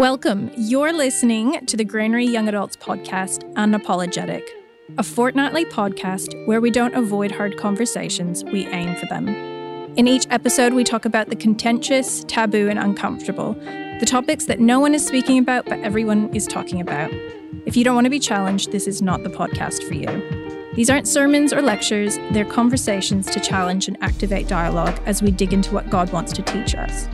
Welcome. You're listening to the Granary Young Adults podcast, Unapologetic, a fortnightly podcast where we don't avoid hard conversations, we aim for them. In each episode, we talk about the contentious, taboo, and uncomfortable, the topics that no one is speaking about but everyone is talking about. If you don't want to be challenged, this is not the podcast for you. These aren't sermons or lectures, they're conversations to challenge and activate dialogue as we dig into what God wants to teach us.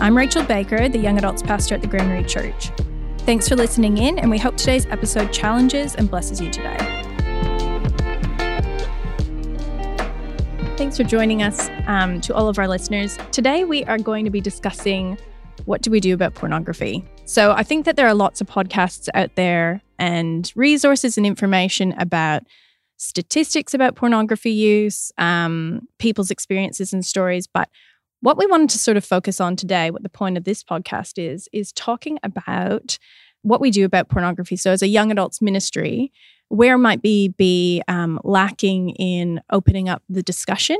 I'm Rachel Baker, the young adults pastor at the Granary Church. Thanks for listening in, and we hope today's episode challenges and blesses you today. Thanks for joining us um, to all of our listeners. Today, we are going to be discussing what do we do about pornography. So, I think that there are lots of podcasts out there and resources and information about statistics about pornography use, um, people's experiences and stories, but what we wanted to sort of focus on today, what the point of this podcast is, is talking about what we do about pornography. So, as a young adults ministry, where might we be um, lacking in opening up the discussion?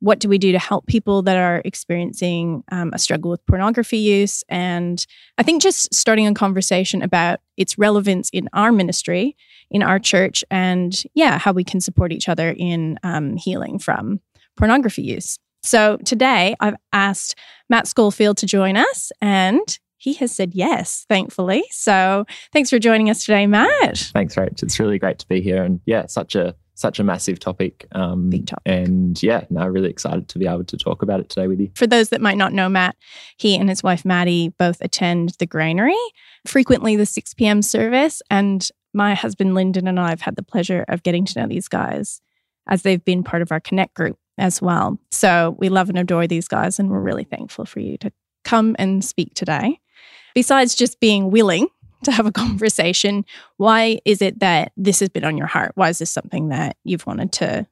What do we do to help people that are experiencing um, a struggle with pornography use? And I think just starting a conversation about its relevance in our ministry, in our church, and yeah, how we can support each other in um, healing from pornography use. So today I've asked Matt Scholefield to join us and he has said yes, thankfully. So thanks for joining us today, Matt. Thanks, Rach. It's really great to be here. And yeah, such a such a massive topic. Um, Big topic. And yeah, now really excited to be able to talk about it today with you. For those that might not know Matt, he and his wife Maddie both attend the granary, frequently the 6 p.m. service. And my husband Lyndon and I have had the pleasure of getting to know these guys as they've been part of our Connect group as well. So we love and adore these guys, and we're really thankful for you to come and speak today. Besides just being willing to have a conversation, why is it that this has been on your heart? Why is this something that you've wanted to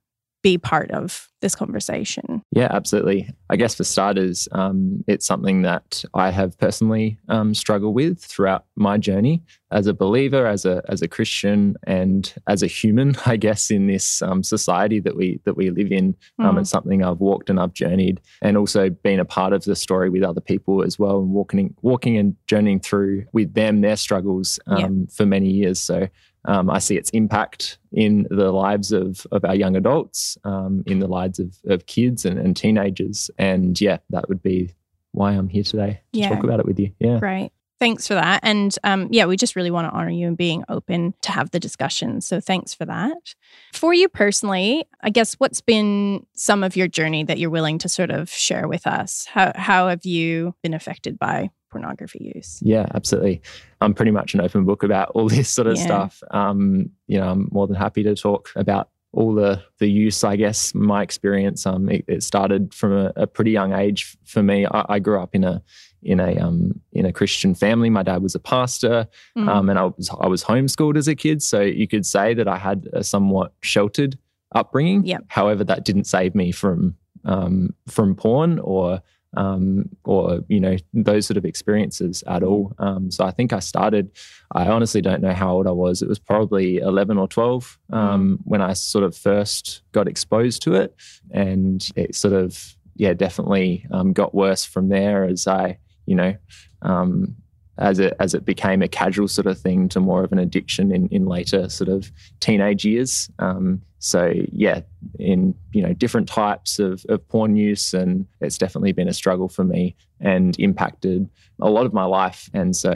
be part of this conversation? Yeah, absolutely. I guess for starters, um, it's something that I have personally um, struggled with throughout my journey as a believer, as a as a Christian, and as a human. I guess in this um, society that we that we live in, mm. it's something I've walked and I've journeyed, and also been a part of the story with other people as well, and walking walking and journeying through with them their struggles yeah. Um, for many years. So um, I see its impact in the lives of, of our young adults, um, in the lives of, of kids and, and, teenagers. And yeah, that would be why I'm here today to yeah. talk about it with you. Yeah. Great. Thanks for that. And um, yeah, we just really want to honor you and being open to have the discussion. So thanks for that. For you personally, I guess what's been some of your journey that you're willing to sort of share with us? How, how have you been affected by pornography use. Yeah, absolutely. I'm pretty much an open book about all this sort of yeah. stuff. Um, you know, I'm more than happy to talk about all the the use. I guess my experience. Um, it, it started from a, a, pretty young age for me. I, I, grew up in a in a um in a Christian family. My dad was a pastor, mm. um, and I was I was homeschooled as a kid. So you could say that I had a somewhat sheltered upbringing. Yep. However, that didn't save me from um, from porn or um, or you know those sort of experiences at all. Um, so I think I started. I honestly don't know how old I was. It was probably eleven or twelve um, mm. when I sort of first got exposed to it, and it sort of yeah definitely um, got worse from there as I you know um, as it as it became a casual sort of thing to more of an addiction in in later sort of teenage years. Um, so yeah, in you know different types of, of porn use, and it's definitely been a struggle for me and impacted a lot of my life. And so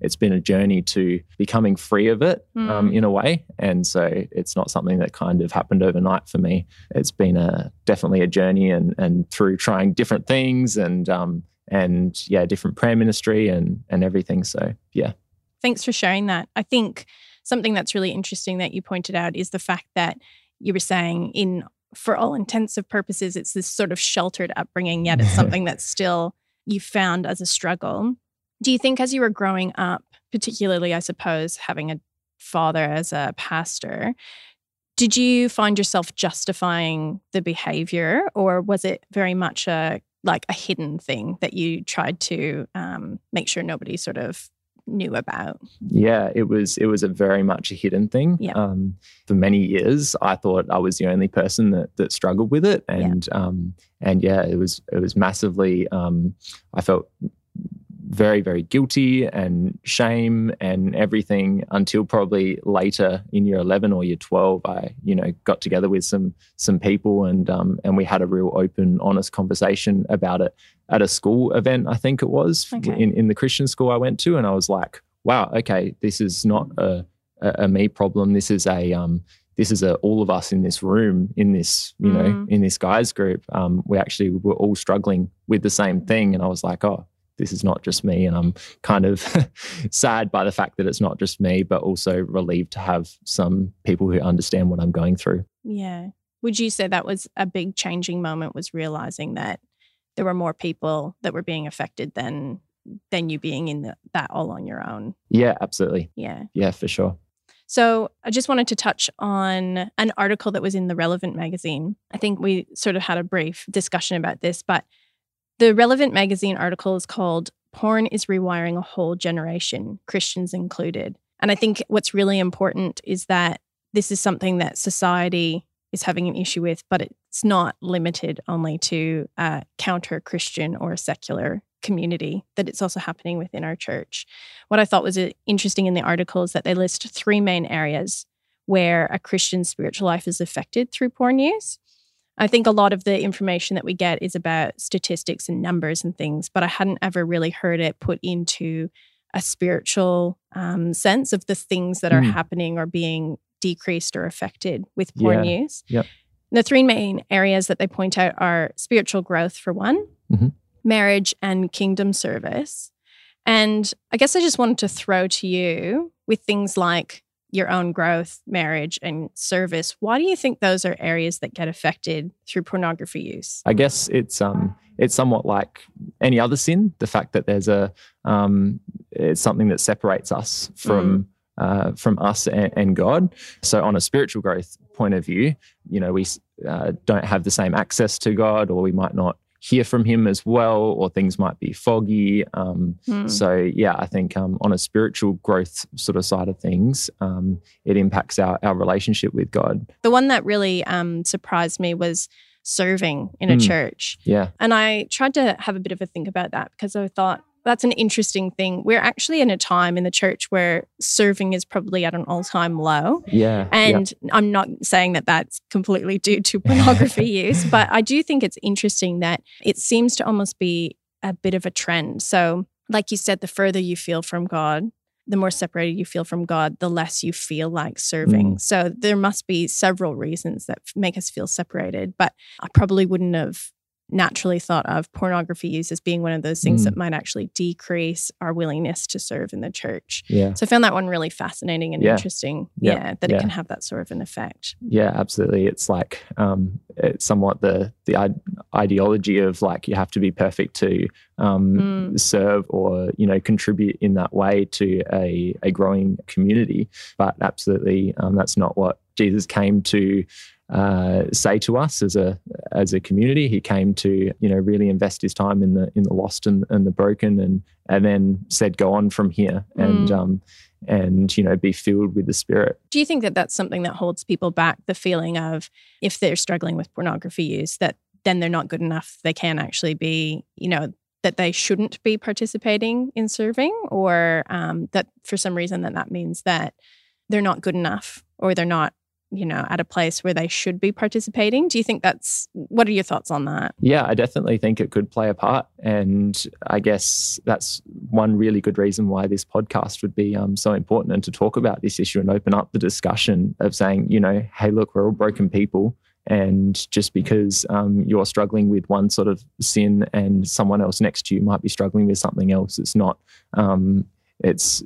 it's been a journey to becoming free of it mm. um, in a way. And so it's not something that kind of happened overnight for me. It's been a definitely a journey, and and through trying different things and um, and yeah, different prayer ministry and and everything. So yeah. Thanks for sharing that. I think something that's really interesting that you pointed out is the fact that you were saying in for all intensive purposes it's this sort of sheltered upbringing yet it's something that's still you found as a struggle. Do you think as you were growing up particularly i suppose having a father as a pastor did you find yourself justifying the behavior or was it very much a like a hidden thing that you tried to um, make sure nobody sort of knew about? Yeah, it was it was a very much a hidden thing. Yeah. Um, for many years, I thought I was the only person that that struggled with it, and yeah. Um, and yeah, it was it was massively. Um, I felt very, very guilty and shame and everything until probably later in year 11 or year 12. I, you know, got together with some some people and um, and we had a real open, honest conversation about it at a school event. I think it was Okay. in in the Christian school I went to, and I was like, wow, okay, this is not a a, a me problem. This is a um, this is a all of us in this room in this you know Mm. in this guys group. Um, we actually were all struggling with the same thing, and I was like, oh, this is not just me, and I'm kind of sad by the fact that it's not just me, but also relieved to have some people who understand what I'm going through. Yeah. Would you say that was a big changing moment was realizing that there were more people that were being affected than than you being in the, that all on your own? Yeah, absolutely. Yeah. Yeah, for sure. So I just wanted to touch on an article that was in the Relevant magazine. I think we sort of had a brief discussion about this, but the Relevant magazine article is called Porn is Rewiring a Whole Generation, Christians Included. And I think what's really important is that this is something that society is having an issue with, but it's not limited only to counter Christian or secular community, that it's also happening within our church. What I thought was uh, interesting in the article is that they list three main areas where a Christian spiritual life is affected through porn use. I think a lot of the information that we get is about statistics and numbers and things, but I hadn't ever really heard it put into a spiritual um, sense of the things that are Mm. happening or being decreased or affected with porn Yeah. use. Yep. The three main areas that they point out are spiritual growth, for one, Mhm. marriage, and kingdom service. And I guess I just wanted to throw to you with things like your own growth, marriage, and service. Why do you think those are areas that get affected through pornography use? I guess it's um it's somewhat like any other sin. The fact that there's a um it's something that separates us from uh, from us and, and God. So on a spiritual growth point of view, you know we uh, don't have the same access to God, or we might not hear from Him as well, or things might be foggy. Um, Hmm. so yeah, I think um, on a spiritual growth sort of side of things, um, it impacts our our relationship with God. The one that really um, surprised me was serving in a Mm. church. Yeah, And I tried to have a bit of a think about that because I thought that's an interesting thing. We're actually in a time in the church where serving is probably at an all time low. yeah, yeah. And I'm not saying that that's completely due to pornography use, but I do think it's interesting that it seems to almost be a bit of a trend. So, like you said, the further you feel from God, the more separated you feel from God, the less you feel like serving. Mm. So, there must be several reasons that make us feel separated, but I probably wouldn't have naturally thought of pornography use as being one of those things Mm. that might actually decrease our willingness to serve in the church. yeah. So I found that one really fascinating and Yeah. interesting. Yeah. Yeah, that it can have that sort of an effect. Yeah, absolutely. It's like um, it's somewhat the the ideology of like you have to be perfect to um, Mm. serve or you know contribute in that way to a a growing community. But absolutely, um, that's not what Jesus came to uh, say to us as a as a community. He came to you know really invest his time in the in the lost and, and the broken, and and then said, "Go on from here." And Mm. um, and you know be filled with the Spirit. Do you think that that's something that holds people back? The feeling of if they're struggling with pornography use, that then they're not good enough. They can actually be, you know, that they shouldn't be participating in serving, or um, that for some reason that that means that they're not good enough, or they're not, you know, at a place where they should be participating. Do you think that's? What are your thoughts on that? Yeah, I definitely think it could play a part. And I guess that's one really good reason why this podcast would be um, so important and to talk about this issue and open up the discussion of saying, you know, hey, look, we're all broken people. And just because um, you're struggling with one sort of sin and someone else next to you might be struggling with something else, it's not, um, it's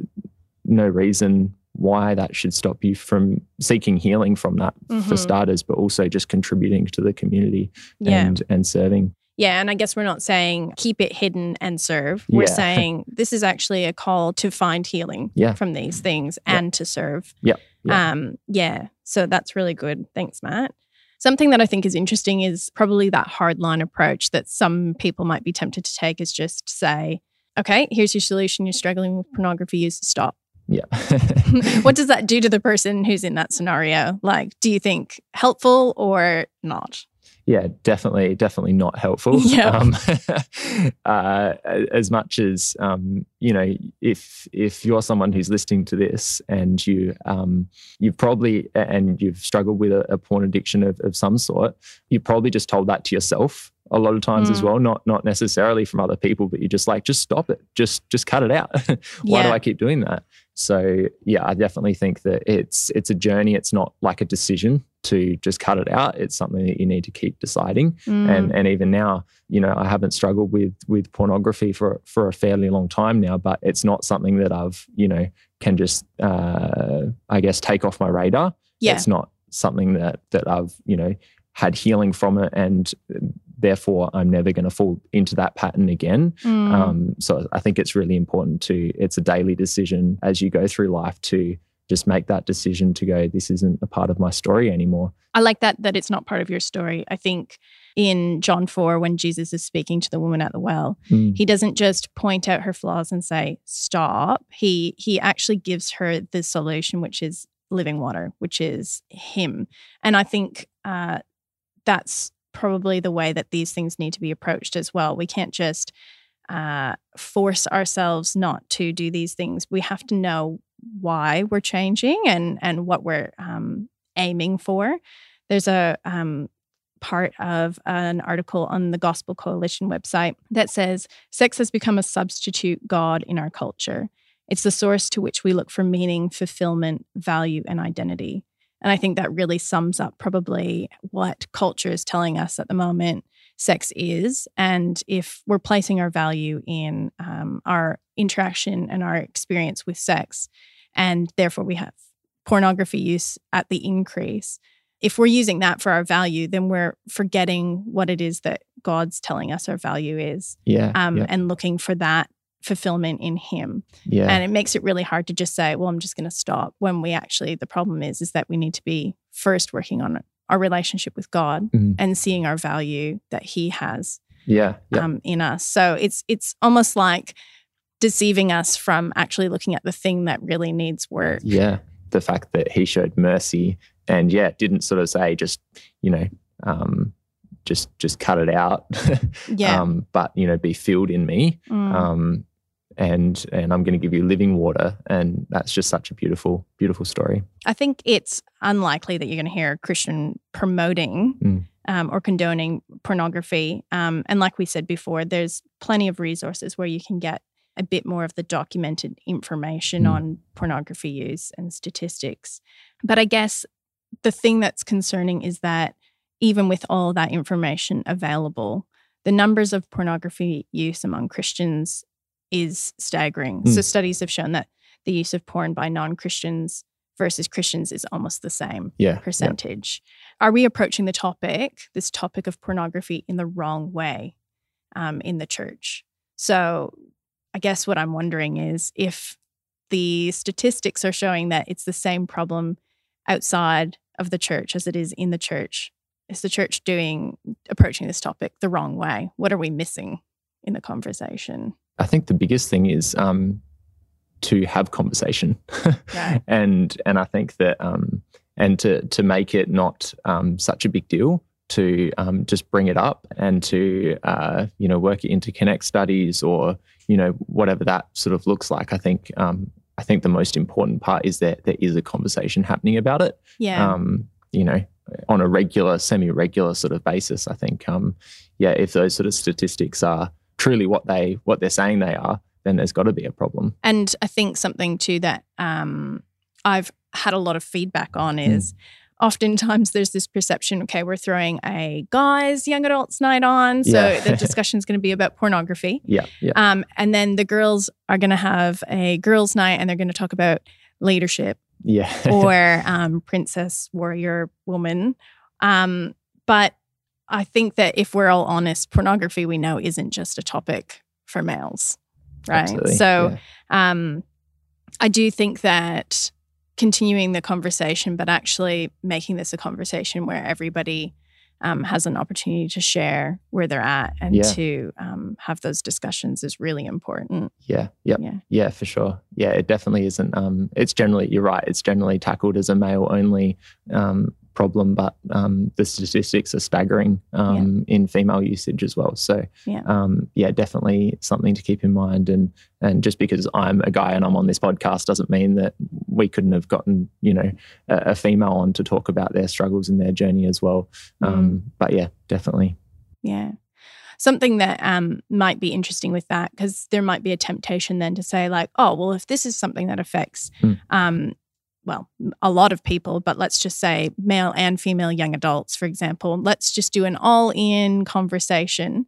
no reason why that should stop you from seeking healing from that for Mhm. starters, but also just contributing to the community Yeah. and and serving. Yeah, and I guess we're not saying keep it hidden and serve. We're Yeah. saying this is actually a call to find healing Yeah. from these things and to serve. Yep. Yeah. Um, yeah. So that's really good. Thanks, Matt. Something that I think is interesting is probably that hardline approach that some people might be tempted to take is just say, okay, here's your solution. You're struggling with pornography use, stop. Yeah. what does that do to the person who's in that scenario? Like, do you think helpful or not? yeah, definitely, definitely not helpful. Yeah. Um, uh, as much as um, you know, if if you're someone who's listening to this and you um, you've probably and you've struggled with a, a porn addiction of, of some sort, you probably just told that to yourself a lot of times mm. as well not not necessarily from other people but you're just like just stop it just just cut it out why yeah. do i keep doing that so yeah i definitely think that it's it's a journey it's not like a decision to just cut it out. It's something that you need to keep deciding. Mm. And and even now, you know, I haven't struggled with with pornography for for a fairly long time now, but it's not something that I've you know can just uh, I guess take off my radar. Yeah. It's not something that that I've you know had healing from it and therefore i'm never going to fall into that pattern again. Mm. um, so i think it's really important to it's a daily decision as you go through life to just make that decision to go this isn't a part of my story anymore. I like that that it's not part of your story. I think in john 4 when jesus is speaking to the woman at the well mm. he doesn't just point out her flaws and say stop. He he actually gives her the solution which is living water which is him. And i think uh, that's probably the way that these things need to be approached as well we can't just uh, force ourselves not to do these things. We have to know why we're changing and and what we're um, aiming for. There's a um, part of an article on the Gospel Coalition website that says sex has become a substitute god in our culture. It's the source to which we look for meaning, fulfillment, value, and identity. And I think that really sums up probably what culture is telling us at the moment sex is. And if we're placing our value in um, our interaction and our experience with sex, and therefore we have pornography use at the increase. If we're using that for our value, then we're forgetting what it is that God's telling us our value is. Yeah. Um, yeah. And looking for that fulfillment in Him. Yeah. And it makes it really hard to just say, well, I'm just going to stop when we actually, the problem is, is that we need to be first working on our relationship with God mm-hmm. and seeing our value that He has. Yeah, yeah. Um, in us. So it's it's almost like deceiving us from actually looking at the thing that really needs work. Yeah. The fact that he showed mercy and yeah, didn't sort of say just, you know, um, just just cut it out. yeah. Um, but you know, be filled in me. Mm. Um, and and I'm going to give you living water, and that's just such a beautiful, beautiful story. I think it's unlikely that you're going to hear a Christian promoting mm. um, or condoning pornography. Um, and like we said before, there's plenty of resources where you can get a bit more of the documented information mm. on pornography use and statistics. But I guess the thing that's concerning is that even with all that information available, the numbers of pornography use among Christians is staggering. Mm. So studies have shown that the use of porn by non-Christians versus Christians is almost the same yeah, percentage. Yeah. Are we approaching the topic, this topic of pornography, in the wrong way um, in the church? So I guess what I'm wondering is if the statistics are showing that it's the same problem outside of the church as it is in the church, is the church doing approaching this topic the wrong way? What are we missing in the conversation? I think the biggest thing is um, to have conversation, right. and and I think that um, and to to make it not um, such a big deal to um, just bring it up and to uh, you know work it into connect studies or you know whatever that sort of looks like. I think um, I think the most important part is that there is a conversation happening about it. Yeah. Um, you know, on a regular, semi-regular sort of basis. I think, um, yeah, if those sort of statistics are truly what they what they're saying they are, then there's got to be a problem. And I think something too that um, I've had a lot of feedback on is. Mm oftentimes there's this perception okay we're throwing a guys young adults night on so yeah. the discussion is going to be about pornography yeah, yeah. Um, and then the girls are going to have a girls night and they're going to talk about leadership yeah or um, princess warrior woman um, but i think that if we're all honest pornography we know isn't just a topic for males right Absolutely. so yeah. um, i do think that continuing the conversation, but actually making this a conversation where everybody um, has an opportunity to share where they're at and yeah. to um, have those discussions is really important. Yeah, yep. yeah, yeah, for sure. Yeah, it definitely isn't. Um, it's generally you're right. It's generally tackled as a male only um, problem, but um, the statistics are staggering um, in female usage as well. So Yeah. um, yeah, definitely something to keep in mind. And and just because I'm a guy and I'm on this podcast doesn't mean that we couldn't have gotten you know a, a female on to talk about their struggles and their journey as well. Um, But yeah, definitely. Yeah. Something that um, might be interesting with that, because there might be a temptation then to say, like, oh, well, if this is something that affects, Mm. Well, a lot of people, but let's just say male and female young adults, for example, let's just do an all in conversation.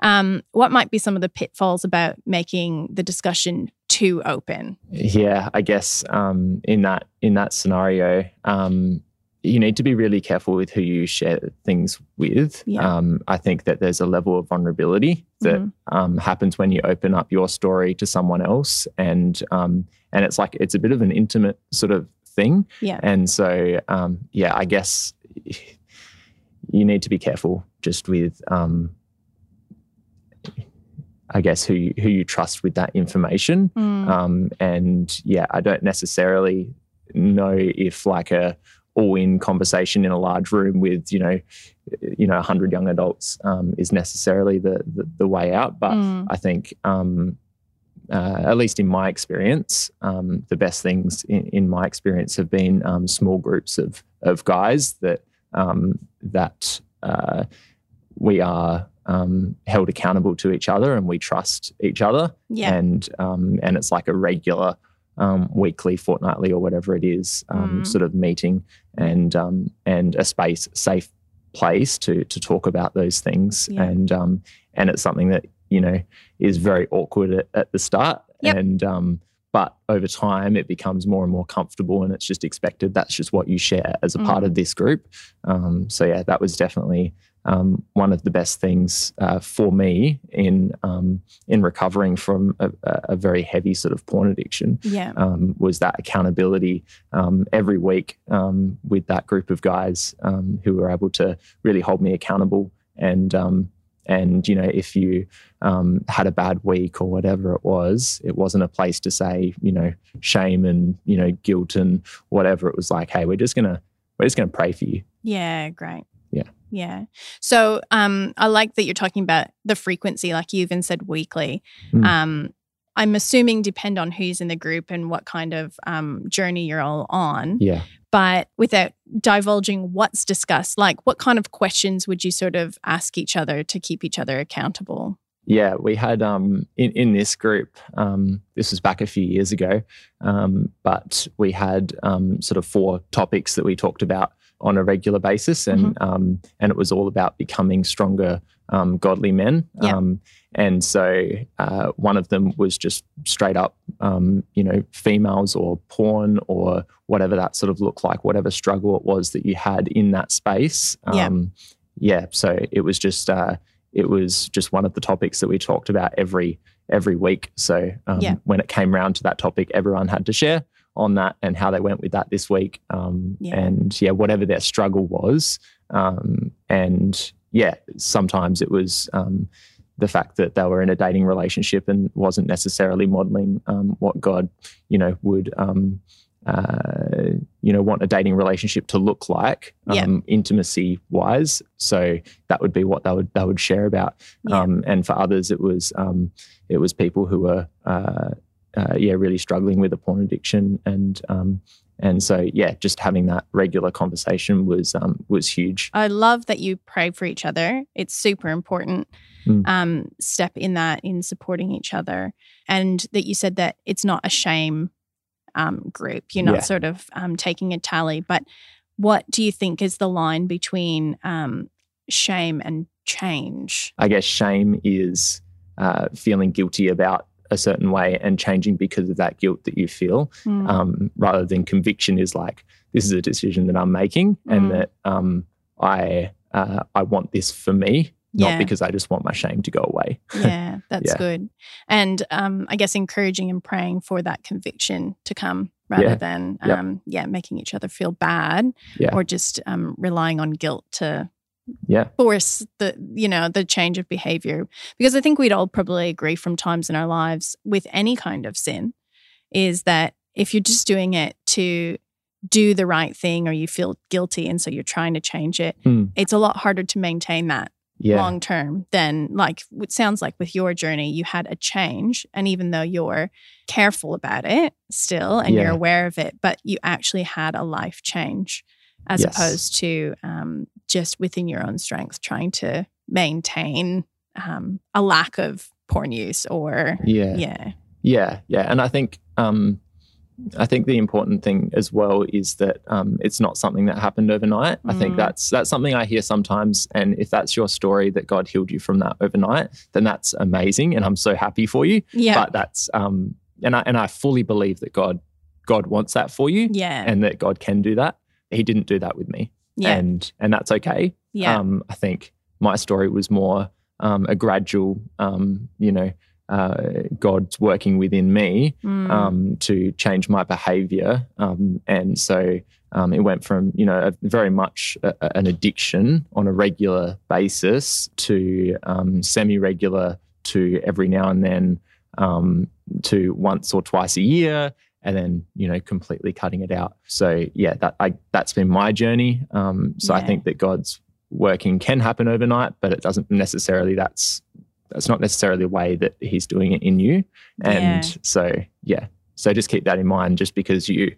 Um, what might be some of the pitfalls about making the discussion too open? Yeah, I guess um, in that in that scenario, um, you need to be really careful with who you share things with. Yeah. Um, I think that there's a level of vulnerability that Mhm. um, happens when you open up your story to someone else, and um, and it's like it's a bit of an intimate sort of thing. Yeah. And so, um, yeah, I guess you need to be careful just with, um, I guess who you, who you trust with that information. Mm. Um, and yeah, I don't necessarily know if like a all-in conversation in a large room with you know, you know, hundred young adults um, is necessarily the, the the way out. But Mm. I think, um, uh, at least in my experience, um, the best things in, in my experience have been um, small groups of of guys that um, that uh, we are um, held accountable to each other and we trust each other, yeah. and um, and it's like a regular. Um, weekly, fortnightly, or whatever it is, um, Mm. sort of meeting, and um, and a space, safe place to to talk about those things, Yeah. and um, and it's something that you know is very awkward at, at the start Yep. and um but over time it becomes more and more comfortable and it's just expected that's just what you share as a part Mm. of this group um so yeah that was definitely um, one of the best things uh, for me in um, in recovering from a, a very heavy sort of porn addiction yeah. um, was that accountability um, every week um, with that group of guys um, who were able to really hold me accountable and um, and you know if you um, had a bad week or whatever it was it wasn't a place to say you know shame and you know guilt and whatever it was like hey we're just gonna we're just gonna pray for you Yeah, great. Yeah. Yeah. So um I like that you're talking about the frequency, like you even said weekly. Mm. Um I'm assuming depend on who's in the group and what kind of um, journey you're all on, yeah but without divulging what's discussed, like what kind of questions would you sort of ask each other to keep each other accountable? Yeah, we had um, in in this group. Um, this was back a few years ago, um, but we had um, sort of four topics that we talked about on a regular basis, and um, and it was all about becoming stronger, um, godly men. Um, and so uh, one of them was just straight up, um, you know, females or porn or whatever that sort of looked like, whatever struggle it was that you had in that space. Yeah. Um, yeah. So it was just. Uh, it was just one of the topics that we talked about every every week. So um, when it came round to that topic, everyone had to share on that and how they went with that this week. Um, Yeah. And yeah, whatever their struggle was. Um, and yeah, sometimes it was um, the fact that they were in a dating relationship and wasn't necessarily modeling um, what God, you know, would. Um, uh, you know, want a dating relationship to look like, Yeah. um, intimacy wise. So that would be what they would they would share about. Yeah. Um, and for others, it was um, it was people who were uh, uh, yeah really struggling with a porn addiction, and um, and so yeah, just having that regular conversation was um, was huge. I love that you pray for each other. It's super important Mm. um, step in that in supporting each other, and that you said that it's not a shame um, group. You're not Yeah. sort of um, taking a tally, but what do you think is the line between um, shame and change? I guess shame is uh, feeling guilty about a certain way and changing because of that guilt that you feel. Mm, um, rather than conviction is like this is a decision that I'm making and Mm. that um, I uh, I want this for me, Yeah. not because I just want my shame to go away. yeah, that's Yeah. good. And um, I guess encouraging and praying for that conviction to come rather Yeah. than Yep. um, yeah making each other feel bad or just um, relying on guilt to Yeah, force the you know the change of behavior because i think we'd all probably agree from times in our lives with any kind of sin is that if you're just doing it to do the right thing or you feel guilty and so you're trying to change it Mm. it's a lot harder to maintain that Yeah. long term than like it sounds like with your journey you had a change and even though you're careful about it still and you're aware of it but you actually had a life change as Yes. opposed to um, just within your own strength trying to maintain um, a lack of porn use or yeah. yeah Yeah, yeah, and I think um, I think the important thing as well is that um, it's not something that happened overnight. I think Mm. that's that's something I hear sometimes, and if that's your story that God healed you from that overnight, then that's amazing, and I'm so happy for you. yeah But that's um, and I and I fully believe that God God wants that for you, yeah and that God can do that. He didn't do that with me, yeah and and that's okay. yeah Um, I think my story was more um, a gradual, um, you know, uh, God's working within me Mm. um, to change my behavior. Um, and so um, it went from, you know, a, very much a, a- an addiction on a regular basis to um, semi regular to every now and then um, to once or twice a year. And then, you know, completely cutting it out. So yeah, that I, that's been my journey. Um, so I think that God's working can happen overnight, but it doesn't necessarily. That's that's not necessarily the way that He's doing it in you. And Yeah. so, yeah. So just keep that in mind. Just because you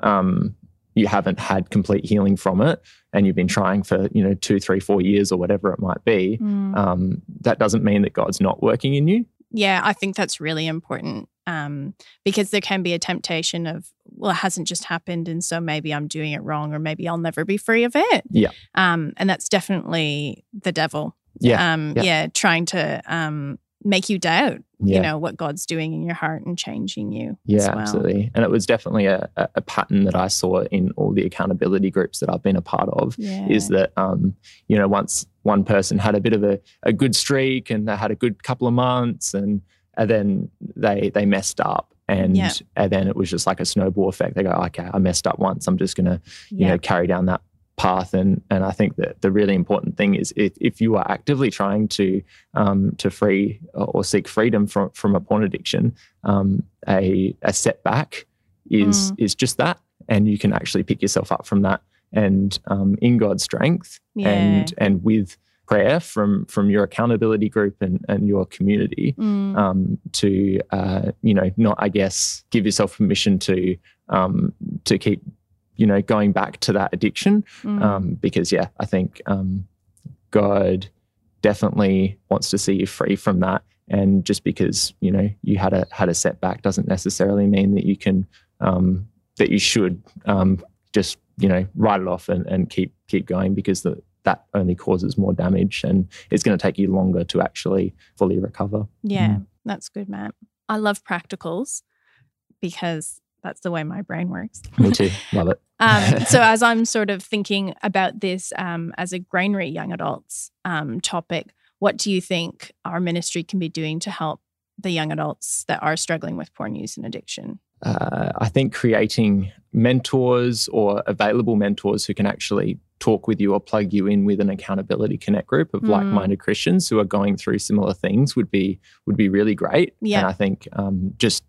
um, you haven't had complete healing from it, and you've been trying for you know two, three, four years or whatever it might be, Mm. um, that doesn't mean that God's not working in you. Yeah, I think that's really important um, because there can be a temptation of, well, it hasn't just happened, and so maybe I'm doing it wrong, or maybe I'll never be free of it. Yeah. um, and that's definitely the devil. Yeah, um, yeah. yeah, trying to um, make you doubt, Yeah. you know, what God's doing in your heart and changing you. as Yeah, well. absolutely. And it was definitely a, a a pattern that I saw in all the accountability groups that I've been a part of. Yeah, is that um, you know once one person had a bit of a, a good streak and they had a good couple of months and and then they they messed up and Yeah. and then it was just like a snowball effect. They go, okay, I messed up once. I'm just gonna you yeah, know carry down that path and and I think that the really important thing is if, if you are actively trying to um, to free or seek freedom from from a porn addiction, um, a a setback is Mm. is just that, and you can actually pick yourself up from that and um, in God's strength yeah. and and with prayer from from your accountability group and and your community Mm, um, to uh, you know not I guess give yourself permission to um, to keep you know going back to that addiction. Mm. um, because yeah I think um, God definitely wants to see you free from that. And just because you know you had a had a setback doesn't necessarily mean that you can um, that you should um, just you know write it off and, and keep keep going because the, that only causes more damage and it's going to take you longer to actually fully recover. Yeah, Mm. that's good, Matt. I love practicals because that's the way my brain works. Me too, love it. Um, so as I'm sort of thinking about this um, as a granary young adults um, topic, what do you think our ministry can be doing to help the young adults that are struggling with porn use and addiction? uh, I think creating mentors or available mentors who can actually talk with you or plug you in with an accountability connect group of Mm. like-minded Christians who are going through similar things would be would be really great. Yeah. And I think um, just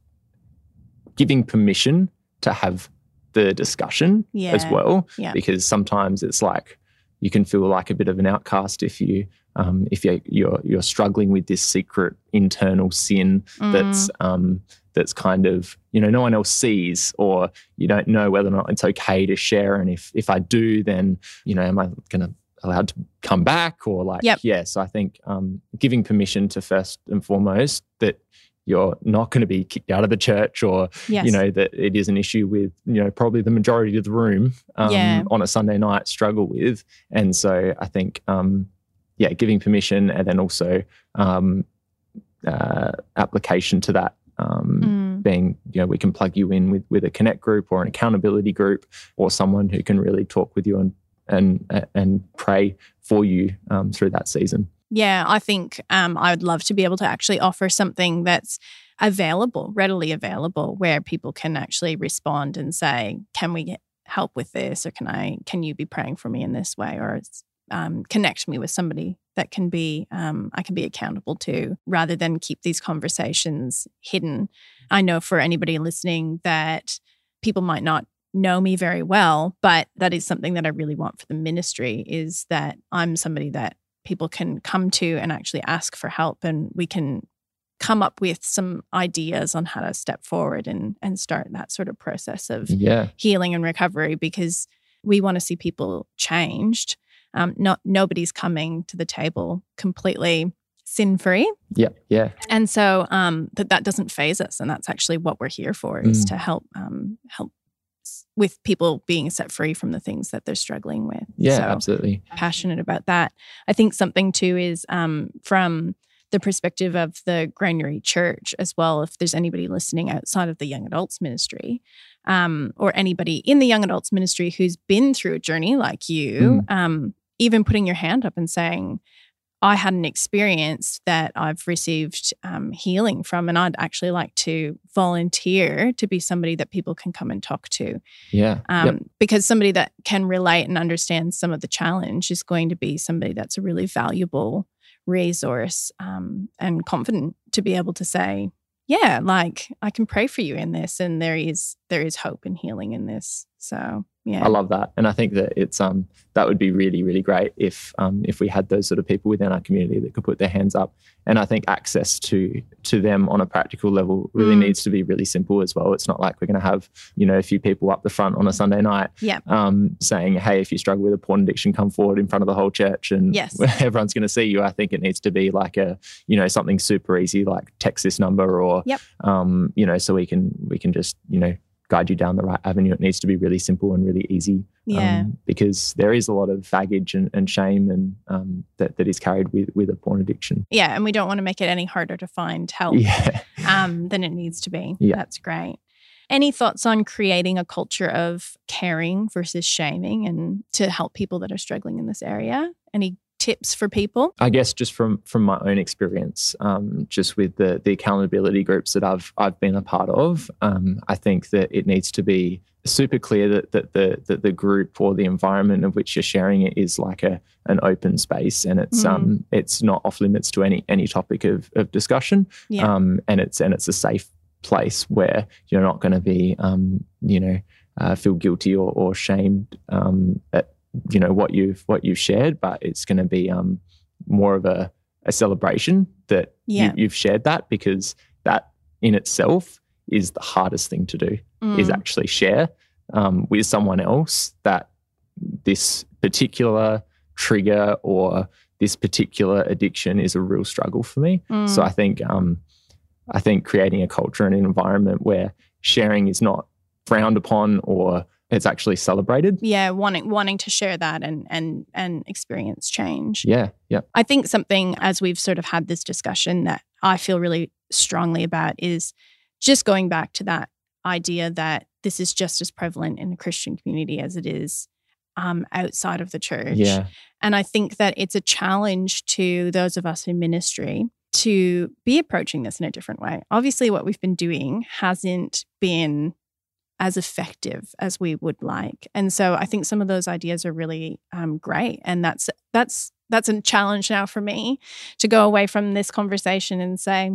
giving permission to have the discussion Yeah. as well, Yeah. because sometimes it's like you can feel like a bit of an outcast if you um, if you're, you're you're struggling with this secret internal sin that's Mm. um, that's kind of you know no one else sees or you don't know whether or not it's okay to share and if if I do then you know am I going to allowed to come back or like Yep. yeah so I think um, giving permission to first and foremost that you're not going to be kicked out of the church or yes. you know that it is an issue with you know probably the majority of the room um, Yeah. on a Sunday night struggle with and so I think um, yeah giving permission and then also um, uh, application to that um, Mm. being you know we can plug you in with with a connect group or an accountability group or someone who can really talk with you and and and pray for you um, through that season Yeah, I think um, I would love to be able to actually offer something that's available, readily available, where people can actually respond and say, "Can we get help with this?" or "Can I? Can you be praying for me in this way?" or um, connect me with somebody that can be um, I can be accountable to, rather than keep these conversations hidden. I know for anybody listening that people might not know me very well, but that is something that I really want for the ministry is that I'm somebody that people can come to and actually ask for help and we can come up with some ideas on how to step forward and and start that sort of process of yeah healing and recovery because we want to see people changed um, not nobody's coming to the table completely sin free yeah yeah and so um, that that doesn't phase us and that's actually what we're here for is Mm. to help um, help with people being set free from the things that they're struggling with yeah So- absolutely passionate about that. I think something too is um, from the perspective of the Granary Church as well. If there's anybody listening outside of the young adults ministry, um, or anybody in the young adults ministry who's been through a journey like you, um, even putting your hand up and saying, I had an experience that I've received um, healing from, and I'd actually like to volunteer to be somebody that people can come and talk to yeah um, yep. because somebody that can relate and understand some of the challenge is going to be somebody that's a really valuable resource um, and confident to be able to say yeah like i can pray for you in this and there is there is hope and healing in this so yeah I love that, and I think that it's um that would be really really great if um if we had those sort of people within our community that could put their hands up, and I think access to to them on a practical level really Mm. needs to be really simple as well. It's not like we're going to have you know a few people up the front on a Sunday night, Yeah. um saying hey if you struggle with a porn addiction come forward in front of the whole church and Yes. everyone's going to see you. I think it needs to be like a you know something super easy like text this number or Yep. um you know so we can we can just you know guide you down the right avenue. It needs to be really simple and really easy. yeah Um, because there is a lot of baggage and, and shame and um, that, that is carried with, with a porn addiction. yeah and we don't want to make it any harder to find help Yeah. um, than it needs to be. Yeah. That's great. Any thoughts on creating a culture of caring versus shaming and to help people that are struggling in this area? Any tips for people? I guess just from from my own experience, um, just with the the accountability groups that I've I've been a part of, um, I think that it needs to be super clear that that the that the group or the environment of which you're sharing it is like a an open space and it's Mm. um it's not off limits to any any topic of of discussion. Yeah. Um, and it's and it's a safe place where you're not going to be um, you know uh, feel guilty or, or shamed um, at you know what you've what you've shared, but it's going to be um, more of a, a celebration that Yeah. you, you've shared that because that in itself is the hardest thing to do is Mm. actually share um, with someone else that this particular trigger or this particular addiction is a real struggle for me. Mm. So I think um, I think creating a culture and an environment where sharing is not frowned upon or it's actually celebrated. yeah, wanting wanting to share that and and and experience change. Yeah, yeah, I think something as we've sort of had this discussion that I feel really strongly about is just going back to that idea that this is just as prevalent in the Christian community as it is um, outside of the church. yeah, And I think that it's a challenge to those of us in ministry to be approaching this in a different way. Obviously, what we've been doing hasn't been as effective as we would like, and so I think some of those ideas are really um, great. And that's that's that's a challenge now for me to go away from this conversation and say.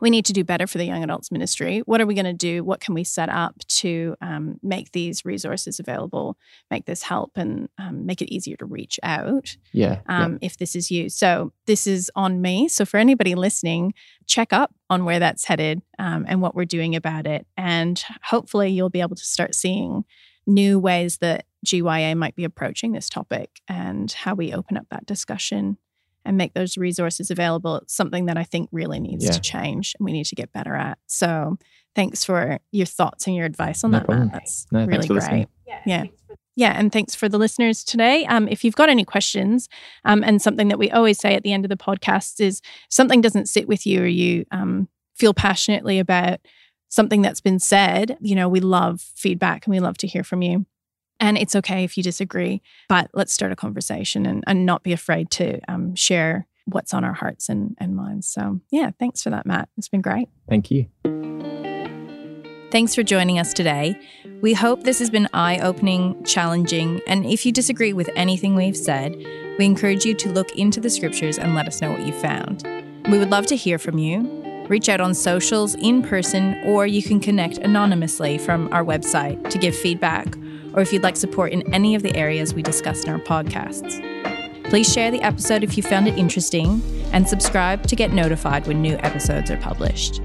We need to do better for the young adults ministry. What are we going to do? What can we set up to um, make these resources available make this help and um, make it easier to reach out yeah, yeah. um, if this is you. So this is on me. So for anybody listening, check up on where that's headed um, and what we're doing about it. And hopefully you'll be able to start seeing new ways that GYA might be approaching this topic and how we open up that discussion and make those resources available. It's something that I think really needs Yeah. to change and we need to get better at. So thanks for your thoughts and your advice on No that, problem. That's No, really great. listening. Yeah. Yeah. And thanks for the listeners today. Um, if you've got any questions, um, and something that we always say at the end of the podcast is something doesn't sit with you or you um, feel passionately about something that's been said, you know, we love feedback and we love to hear from you. And it's okay if you disagree, but let's start a conversation and, and not be afraid to um, share what's on our hearts and, and minds. So, yeah, thanks for that, Matt. It's been great. Thank you. Thanks for joining us today. We hope this has been eye opening, challenging, and if you disagree with anything we've said, we encourage you to look into the scriptures and let us know what you found. We would love to hear from you. Reach out on socials, in person, or you can connect anonymously from our website to give feedback, or if you'd like support in any of the areas we discussed in our podcasts. Please share the episode if you found it interesting and subscribe to get notified when new episodes are published.